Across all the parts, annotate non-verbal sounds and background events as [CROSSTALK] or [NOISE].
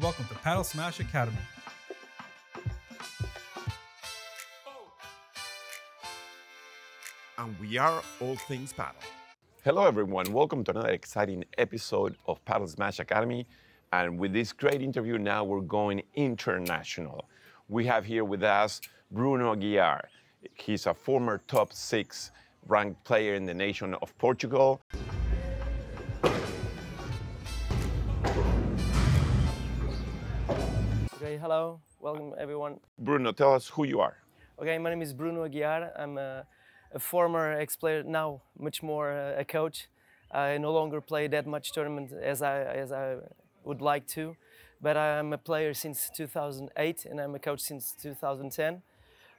Welcome to Padel Smash Academy. And we are All Things Paddle. Hello, everyone. Welcome to another exciting episode of Padel Smash Academy. And with this great interview, now we're going international. We have here with us Bruno Aguiar. He's a former top six ranked player in the nation of Portugal. Hello, welcome everyone. Bruno, tell us who you are. Okay, my name is Bruno Aguiar. I'm a, a former ex-player, now much more uh, a coach. I no longer play that much tournament as I as I would like to, but I'm a player since 2008 and I'm a coach since 2010,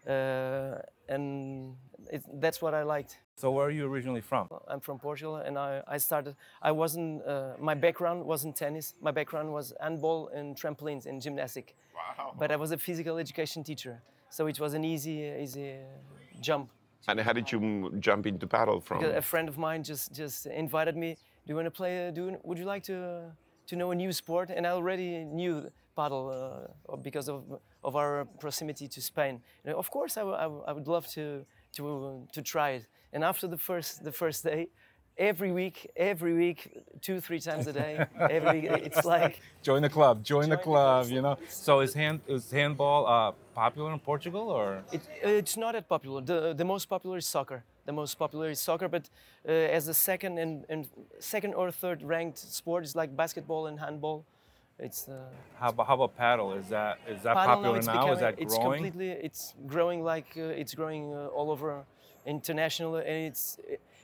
uh, and it, that's what I liked. So, where are you originally from? I'm from Portugal, and I, I started. I wasn't. Uh, my background wasn't tennis. My background was handball and trampolines and gymnastic. Wow. But I was a physical education teacher, so it was an easy, easy uh, jump. And how did you jump into paddle from? Because a friend of mine just just invited me. Do you want to play? uh, Do you, would you like to to know a new sport? And I already knew paddle uh, because of of our proximity to Spain. And of course, I, w- I w- I would love to to to try it. And after the first the first day. Every week, every week, two, three times a day. Every week, it's [LAUGHS] like Join the club. Join, the the club. club. You know. So, is hand is handball uh, popular in Portugal or? It, it's not that popular. The, the most popular is soccer. The most popular is soccer, but uh, as a second and, and second or third ranked sport is like basketball and handball. It's uh, How about, how about paddle? Is that is that paddle popular it's now? Is becoming- that it's completely it's growing like uh, it's growing uh, all over international and it's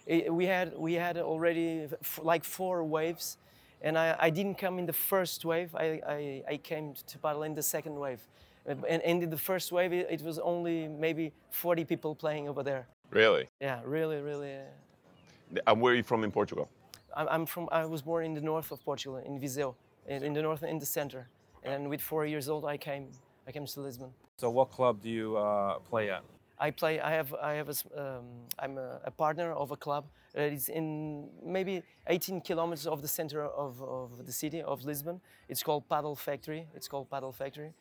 it, we had we had already f- like four waves and I, I didn't come in the first wave I, I, I came to paddle in the second wave Uh, and, and in the first wave it, it was only maybe 40 people playing over there Really? yeah really really uh, And where are you from in Portugal? I'm, I'm from I was born in the north of Portugal in Viseu in, in the north in the center and with four years old I came I came to Lisbon So, what club do you uh, play at? I play. I have. I have. A, um, I'm a, a partner of a club that is in maybe 18 kilometers of the center of, of the city of Lisbon. It's called Padel Factory. It's called Padel Factory.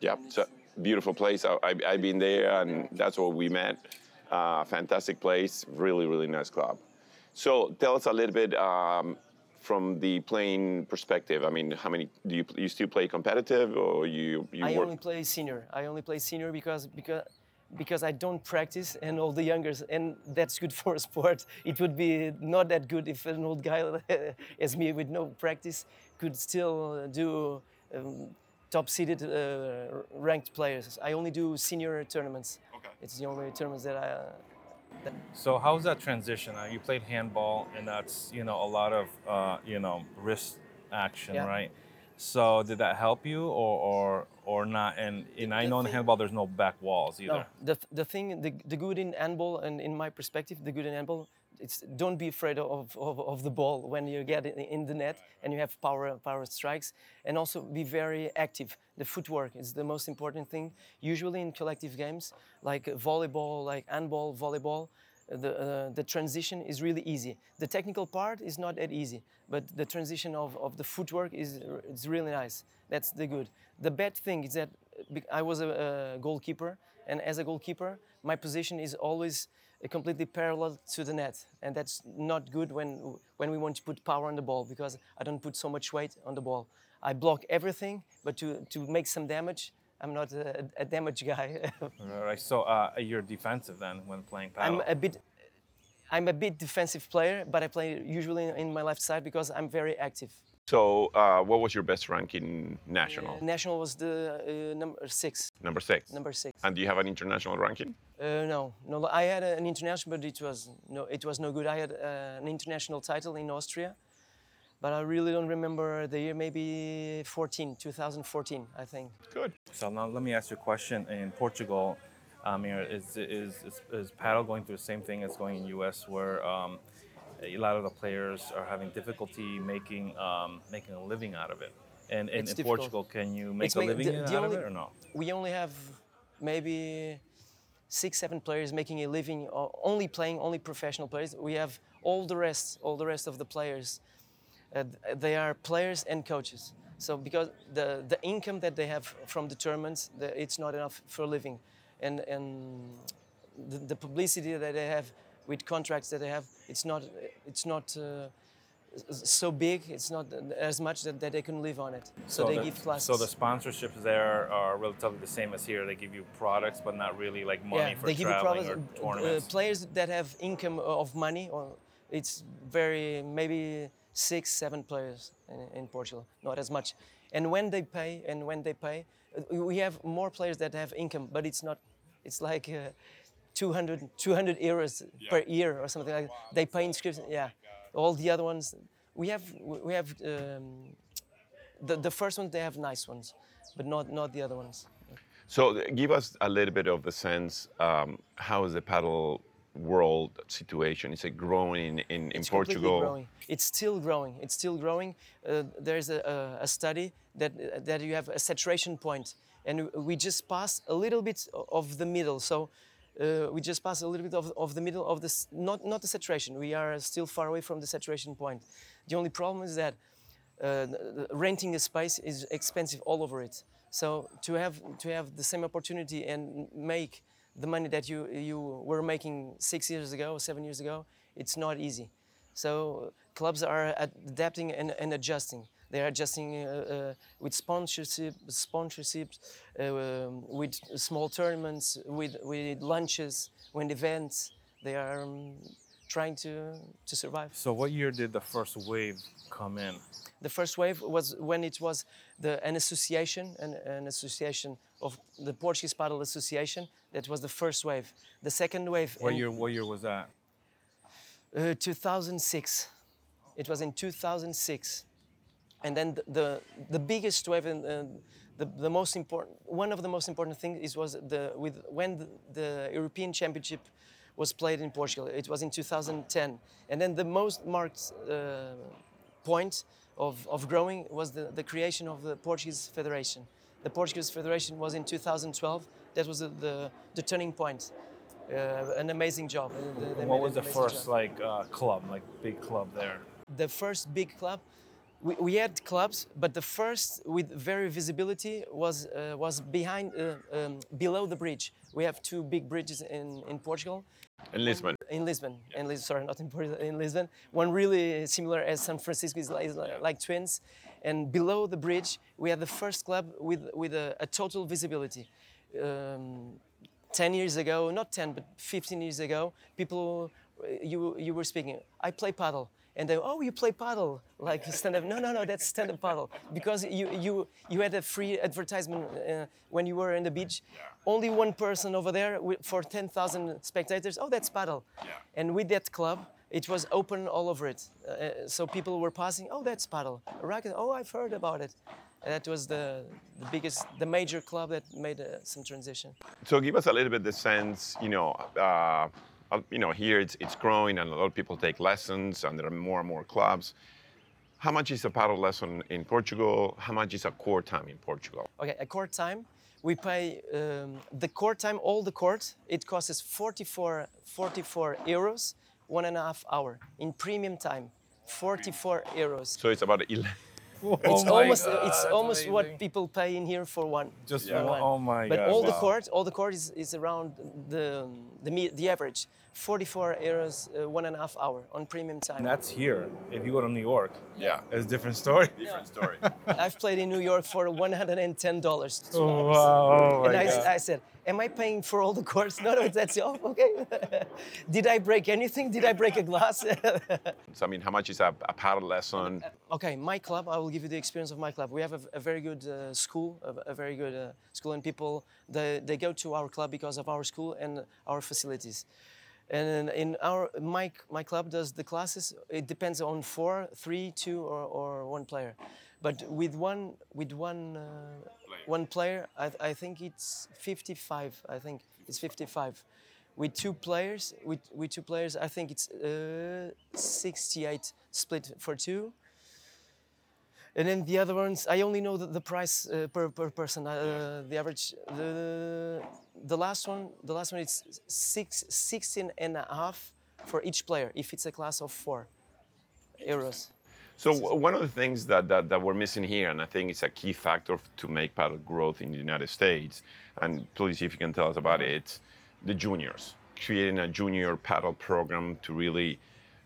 Yeah, it's a beautiful place. I, I, I've been there, and that's where we met. Uh, fantastic place, really, really nice club. So tell us a little bit um, from the playing perspective. I mean, how many do you you still play competitive, or you you I work? only play senior. I only play senior because because because I don't practice, and all the youngers, and that's good [LAUGHS] for a sport. It would be not that good if an old guy [LAUGHS] as me with no practice could still do um, top-seeded uh, ranked players. I only do senior tournaments. Okay. It's the only tournaments that I. That So, how's that transition? Uh, you played handball, and that's you know a lot of uh, you know wrist action, Yeah. right? So, did that help you, or or or not? And and I The know in thing- handball there's no back walls either. No, the, the thing, the, the good in handball, and in my perspective, the good in handball, it's don't be afraid of, of, of the ball when you get in the net and you have power power strikes, and also be very active. The footwork is the most important thing. Usually in collective games like volleyball, like handball, volleyball, the, uh, the transition is really easy. The technical part is not that easy, but the transition of, of the footwork is it's really nice. That's the good. The bad thing is that I was a, a goalkeeper, and as a goalkeeper, my position is always uh, completely parallel to the net, and that's not good when when we want to put power on the ball because I don't put so much weight on the ball. I block everything, but to, to make some damage, I'm not a, a damage guy. [LAUGHS] All right. So, uh, you're defensive then when playing paddle. I'm a bit I'm a bit defensive player, but I play usually in my left side because I'm very active. So, uh, what was your best rank in national? National was the uh, number six. Number six. Number six. And do you have an international ranking? Uh, no, no. I had an international, but it was no, it was no good. I had uh, an international title in Austria, but I really don't remember the year. Maybe 14, 2014, I think. Good. So now let me ask you a question. In Portugal, um, here, is, is, is, is paddle going through the same thing as going in U.S., where um, a lot of the players are having difficulty making um, making a living out of it? And, and in difficult. Portugal, can you make It's a ma- living the- the out only- of it or no? We only have maybe six, seven players making a living, only playing, only professional players. We have all the rest, all the rest of the players Uh, th- they are players and coaches. So because the, the income that they have from the tournaments, the, it's not enough for living, and and the, the publicity that they have with contracts that they have, it's not it's not. Uh, so big, it's not as much that, that they can live on it. So, they the, give classes. So the sponsorships there are relatively the same as here. They give you products, but not really like money yeah, for they give you products. or uh, tournaments. players that have income of money, or it's very maybe six, seven players in, in Portugal, not as much. And when they pay, and when they pay, uh, we have more players that have income, but it's not. It's like. Uh, 200, 200 euros per year or something like that. They pay inscription. Yeah, all the other ones, we have we have um, the the first ones. They have nice ones, but not not the other ones. So give us a little bit of the sense. Um, how is the paddle world situation? Is it growing in, in It's Portugal? growing. It's still growing. It's still growing. Uh, there's a, a, a study that that you have a saturation point, and we just passed a little bit of the middle. So. Uh, we just passed a little bit of, of the middle of this, not, not the saturation. We are still far away from the saturation point. The only problem is that uh, renting a space is expensive all over it. So to have to have the same opportunity and make the money that you you were making six years ago, seven years ago, it's not easy. So clubs are adapting and, and adjusting. They are adjusting uh, uh, with sponsorship, sponsorships, uh, with small tournaments, with with lunches, with events. They are um, trying to to survive. so what year did the first wave come in? The first wave was when it was the, an association, an, an association of the Portuguese Padel Association. That was the first wave. The second wave What in year? What year was that? uh, 2006. It was in 2006, and then the the, the biggest wave and uh, the, the most important one of the most important things is was the with when the, the European Championship was played in Portugal. It was in 2010, and then the most marked uh, point of, of growing was the, the creation of the Portuguese Federation. The Portuguese Federation was in 2012. That was the, the, the turning point. Uh, an amazing job. They- they What was the first job. like uh, club, like big club there? The first big club, we, we had clubs, but the first with very visibility was uh, was behind, uh, um, below the bridge. We have two big bridges in, in Portugal, In Lisbon. in Lisbon, in Lis- sorry, not in Portugal, in Lisbon. One really similar as San Francisco is like, like, like twins, and below the bridge we have the first club with with a, a total visibility. Um, 10 years ago, not 10, but 15 years ago, people, you, you were speaking, I play paddle. And they, oh, you play paddle, like [LAUGHS] stand up. No, no, no, that's stand up paddle. Because you, you, you had a free advertisement uh, when you were in the beach. Only one person over there for 10,000 spectators. Oh, that's paddle. yeah. And with that club, it was open all over it. Uh, so people were passing, oh, that's paddle. Racket, oh, I've heard about it. That was the, the biggest, the major club that made uh, some transition. So give us a little bit the sense, you know, uh, uh, you know, here it's, it's growing and a lot of people take lessons and there are more and more clubs. How much is a paddle lesson in Portugal? How much is a court time in Portugal? Okay, a court time, we pay um, the court time, all the court, it costs us 44, 44 euros, one and a half hour. In premium time, 44 euros. So it's about 11. It's Oh my almost God, it's almost amazing. what people pay in here for one. Just for one. Oh my But God, all the wow. court, all the court is, is around the the me- the average, 44 euros, uh, one and a half hour on premium time. And that's here. If you go to New York, Yeah. it's a different story. [LAUGHS] Different story. [LAUGHS] I've played in New York for 110 dollars. Oh, wow. Oh and my I, I said, "Am I paying for all the courts? [LAUGHS] No, no, that's oh, okay. Did I break anything? Did I break a glass? so, I mean, how much is a, a paddle lesson? okay, my club. I will give you the experience of my club. We have a, a very good uh, school, a, a very good uh, school, and people they, they go to our club because of our school and our facilities. And in our my my club does the classes. It depends on four, three, two, or, or one player. But with one with one uh, one player, I, I think it's 55. I think it's 55. With two players, with, with two players, I think it's uh, 68 split for two. And then the other ones, I only know the, the price uh, per, per person. Uh, the average, the the last one, the last one, it's six, 16 and a half for each player if it's a class of four euros. So one of the things that, that, that we're missing here, and I think it's a key factor to make paddle growth in the United States, and please if you can tell us about it, the juniors, creating a junior paddle program to really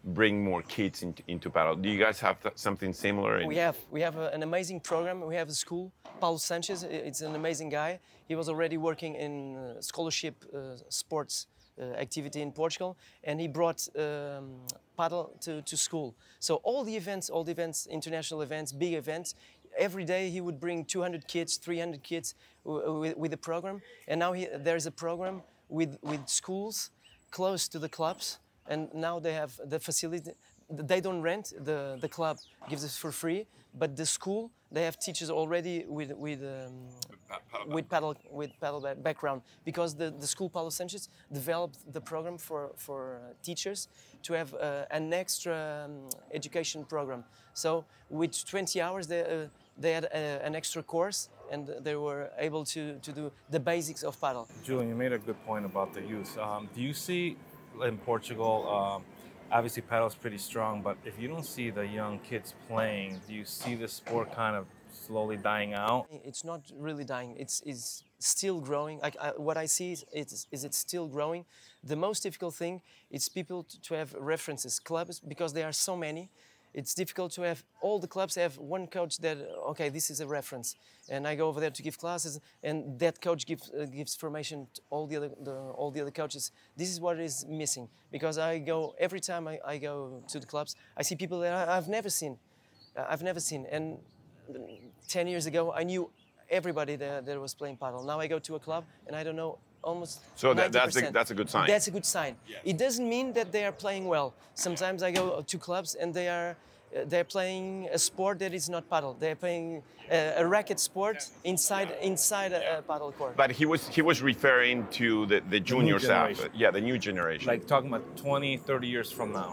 bring more kids into, into paddle. Do you guys have th- something similar? in- We have we have a, an amazing program. We have a school. Paulo Sanchez, it's an amazing guy. He was already working in uh, scholarship uh, sports uh, activity in Portugal, and he brought um, paddle to, to school. So all the events, all the events, international events, big events. Every day he would bring 200 kids, 300 kids w- with, with the program. And now he, there's a program with with schools close to the clubs and now they have the facility they don't rent the, the club gives it for free but the school they have teachers already with with um, with paddle with paddle ba- background. Because the, the school Paulo Sanchez developed the program for for uh, teachers to have uh, an extra um, education program. So with 20 hours they uh, they had uh, an extra course and they were able to, to do the basics of paddle. Julian, you made a good point about the youth. Um, do you see in Portugal? Um, obviously, paddle is pretty strong, but if you don't see the young kids playing, do you see the sport kind of slowly dying out? It's not really dying. It's, it's still growing. Like I, what I see is, is, is it's still growing. The most difficult thing is people to have references, clubs, because there are so many. It's difficult to have all the clubs have one coach that okay, this is a reference, and I go over there to give classes, and that coach gives uh, gives formation to all the other the, all the other coaches. This is what is missing because I go every time I, I go to the clubs, I see people that I, I've never seen, uh, I've never seen, and 10 years ago, I knew everybody that, that was playing paddle. Now I go to a club and I don't know almost. So that- that's a- 90%. that's a good sign. That's a good sign. It doesn't mean that they are playing well. Sometimes I go to clubs and they are. uh, They're playing a sport that is not paddle. They're playing a, a racket sport inside inside a, a paddle court. But he was he was referring to the, the junior staff. Yeah, the new generation. Like talking about 20, 30 years from now,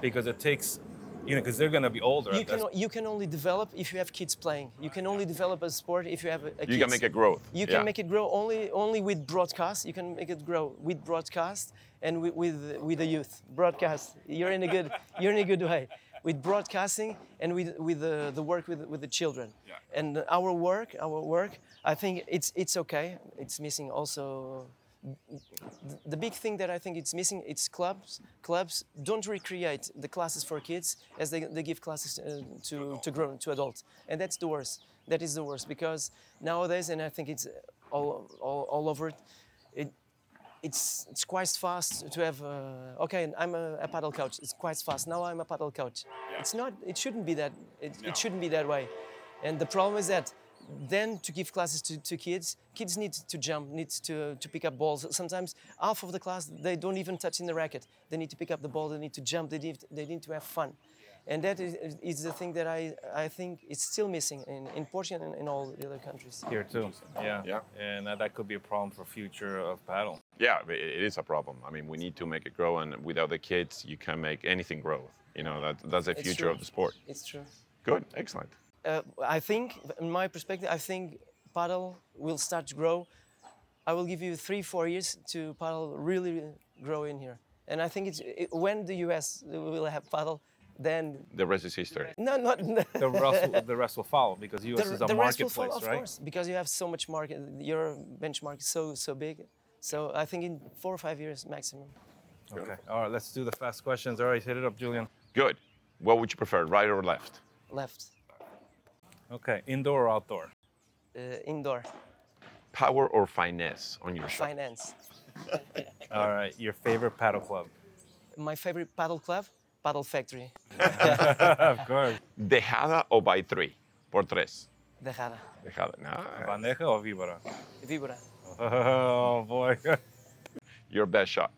because it takes, you know, because they're gonna be older. you can o- you can only develop if you have kids playing. You can only develop a sport if you have a, a you can kids. make it growth. You yeah. can make it grow only only with broadcast. You can make it grow with broadcast and with with, with the youth. Broadcast. You're in a good [LAUGHS] you're in a good way with broadcasting and with with the, the work with with the children. Yeah. And our work, our work, I think it's it's okay. It's missing also. The big thing that I think it's missing, it's clubs. Clubs don't recreate the classes for kids as they, they give classes uh, to to grown to adults, and that's the worst. That is the worst because nowadays, and I think it's all all, all over it, it it's it's quite fast to have. Uh, okay, I'm a, a paddle coach. It's quite fast. Now I'm a paddle coach. It's not. It shouldn't be that. It, it shouldn't be that way. And the problem is that then to give classes to, to kids, kids need to jump, need to, to pick up balls. Sometimes half of the class they don't even touch in the racket. They need to pick up the ball. They need to jump. They need, they need to have fun. And that is, is the thing that I, I think is still missing in, in Portugal and in all the other countries. here too. Yeah. Yeah. And that, that could be a problem for future of paddle. Yeah, it it is a problem. I mean, we need to make it grow, and without the kids, you can't make anything grow. You know, that, that's the future of the sport. It's true. Good, excellent. Uh, I think, in my perspective, I think paddle will start to grow. I will give you three, four years to paddle really grow in here. And I think it's it, when the US will have paddle, then The rest is history. no, not [LAUGHS] The rest, will, the rest will follow because US the, is a the rest will marketplace, follow, of course, because you have so much market. Your benchmark is so so big. So I think in four or five years maximum. Okay. All right. Let's do the fast questions. All right. Hit it up, Julian. Good. What would you prefer, right or left? Left, Okay. Indoor or outdoor? uh, indoor, Power or finesse on your shot? finance. [LAUGHS] All right. Your favorite paddle club? My favorite paddle club, Padel Factory, [LAUGHS] of course. Dejada o by three? Por tres. Dejada, Dejada. No. Bandeja or vibra? Vibra, Oh boy. Your best shot.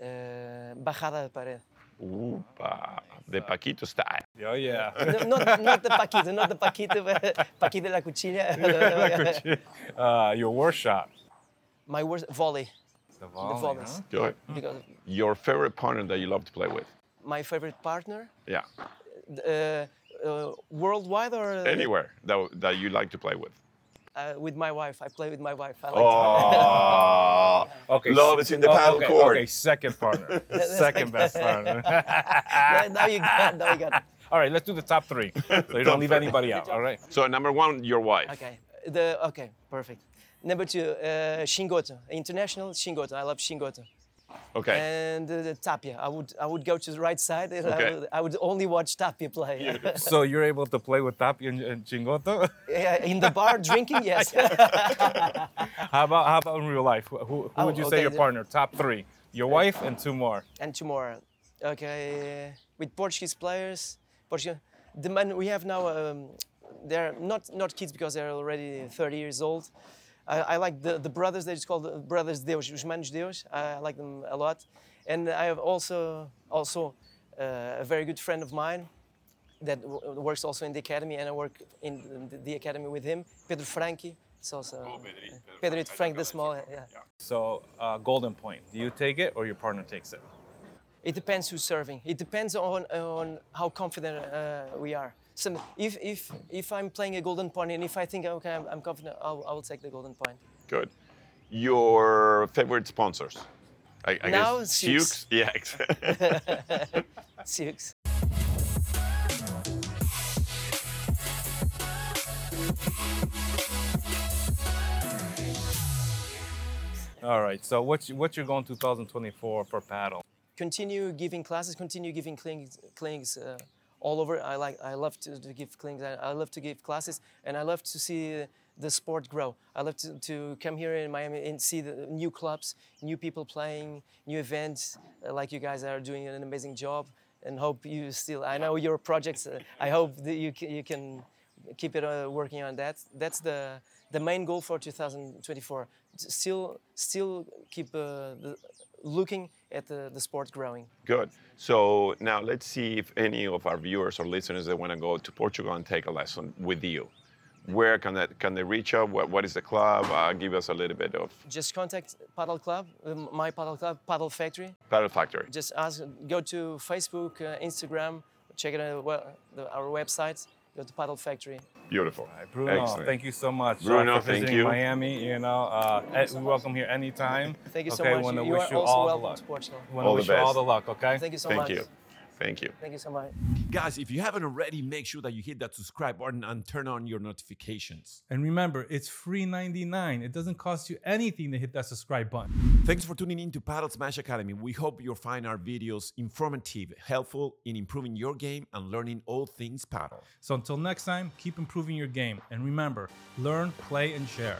uh, Bajada de pared. Upa. De Paquito style. oh yeah. No, not, not the Paquito, not the Paquito, but [LAUGHS] Paquito de [LAUGHS] la Cuchilla. uh, your worst shot? My worst volley, The volley. volleys. huh? Good. because Your favorite partner that you love to play with? my favorite partner, Yeah. uh, uh, worldwide or Anywhere that, that you like to play with. Uh, with my wife. I play with my wife. I like Oh. [LAUGHS] [LAUGHS] Okay. Love s- is in the oh, paddle okay, court. Okay. Second partner. [LAUGHS] Second best partner. to. now you got, it. now you got. it. All right, let's do the top three, so you don't leave anybody out. All right. So number one, your wife. Okay. The okay, perfect. Number two, uh, Chingotto, international Chingotto. I love Chingotto. Okay. And uh, Tapia. I would I would go to the right side. And Okay. I, would, I would only watch Tapia play. [LAUGHS] So you're able to play with Tapia and, and Chingotto. Yeah, in the bar drinking, [LAUGHS] yes. [LAUGHS] how about how about in real life? Who, who, who Oh, would you say okay, your partner? Top three. Your wife and two more. and two more. Okay, with Portuguese players, Portuguese. The men we have now, um, they're not not kids because they're already 30 years old. I, I like the, the brothers. They're just called the brothers Deus, os manos Deus. I like them a lot, and I have also also uh, a very good friend of mine that w- works also in the academy, and I work in the, the academy with him, Pedro Franchi. It's also Pedrito Frank the small. Yeah. So uh, golden point. Do you take it or your partner takes it? It depends who's serving. It depends on, on how confident uh, we are. Some, if, if, if I'm playing a golden point and if I think, okay, I'm, I'm confident, I'll, I will take the golden point. Good. Your favorite sponsors? I, I Now, guess Siux. Siux. Yeah. [LAUGHS] [LAUGHS] exactly. Six. All right. So what's what's your goal in 2024 for paddle? Continue giving classes, continue giving clinics, clinics uh, all over. I like, I love to, to give clinics, I, I love to give classes, and I love to see the sport grow. I love to, to come here in Miami and see the new clubs, new people playing, new events, uh, like you guys are doing an amazing job. And hope you still, I know your projects, uh, I hope that you, you can keep it uh, working on that. That's the, the main goal for 2024. Still, still keep uh, the, looking at the, the sport growing. Good. So now let's see if any of our viewers or listeners that want to go to Portugal and take a lesson with you. Where can they, can they reach out? What, what is the club? Uh, give us a little bit of Just contact Paddle Club, um, my Paddle Club, Padel Factory. Padel Factory. Just ask, go to Facebook, uh, Instagram, check it out, well, the, our website, go to Padel Factory. Beautiful. Bruno, Excellent. thank you so much uh, Bruno, for thank visiting you. Miami. You know, uh, eh, we welcome here anytime. Thank you so okay, much. Want to you wish are you also all the welcome luck. to Portugal. Want All to the wish you all the luck. Okay. Thank you so Thank much. you. Thank you. Thank you so much. Guys, if you haven't already, make sure that you hit that subscribe button and turn on your notifications. And remember, it's free 99. It doesn't cost you anything to hit that subscribe button. Thanks for tuning in to Padel Smash Academy. We hope you'll find our videos informative, helpful in improving your game and learning all things paddle. So until next time, keep improving your game. And remember, learn, play, and share.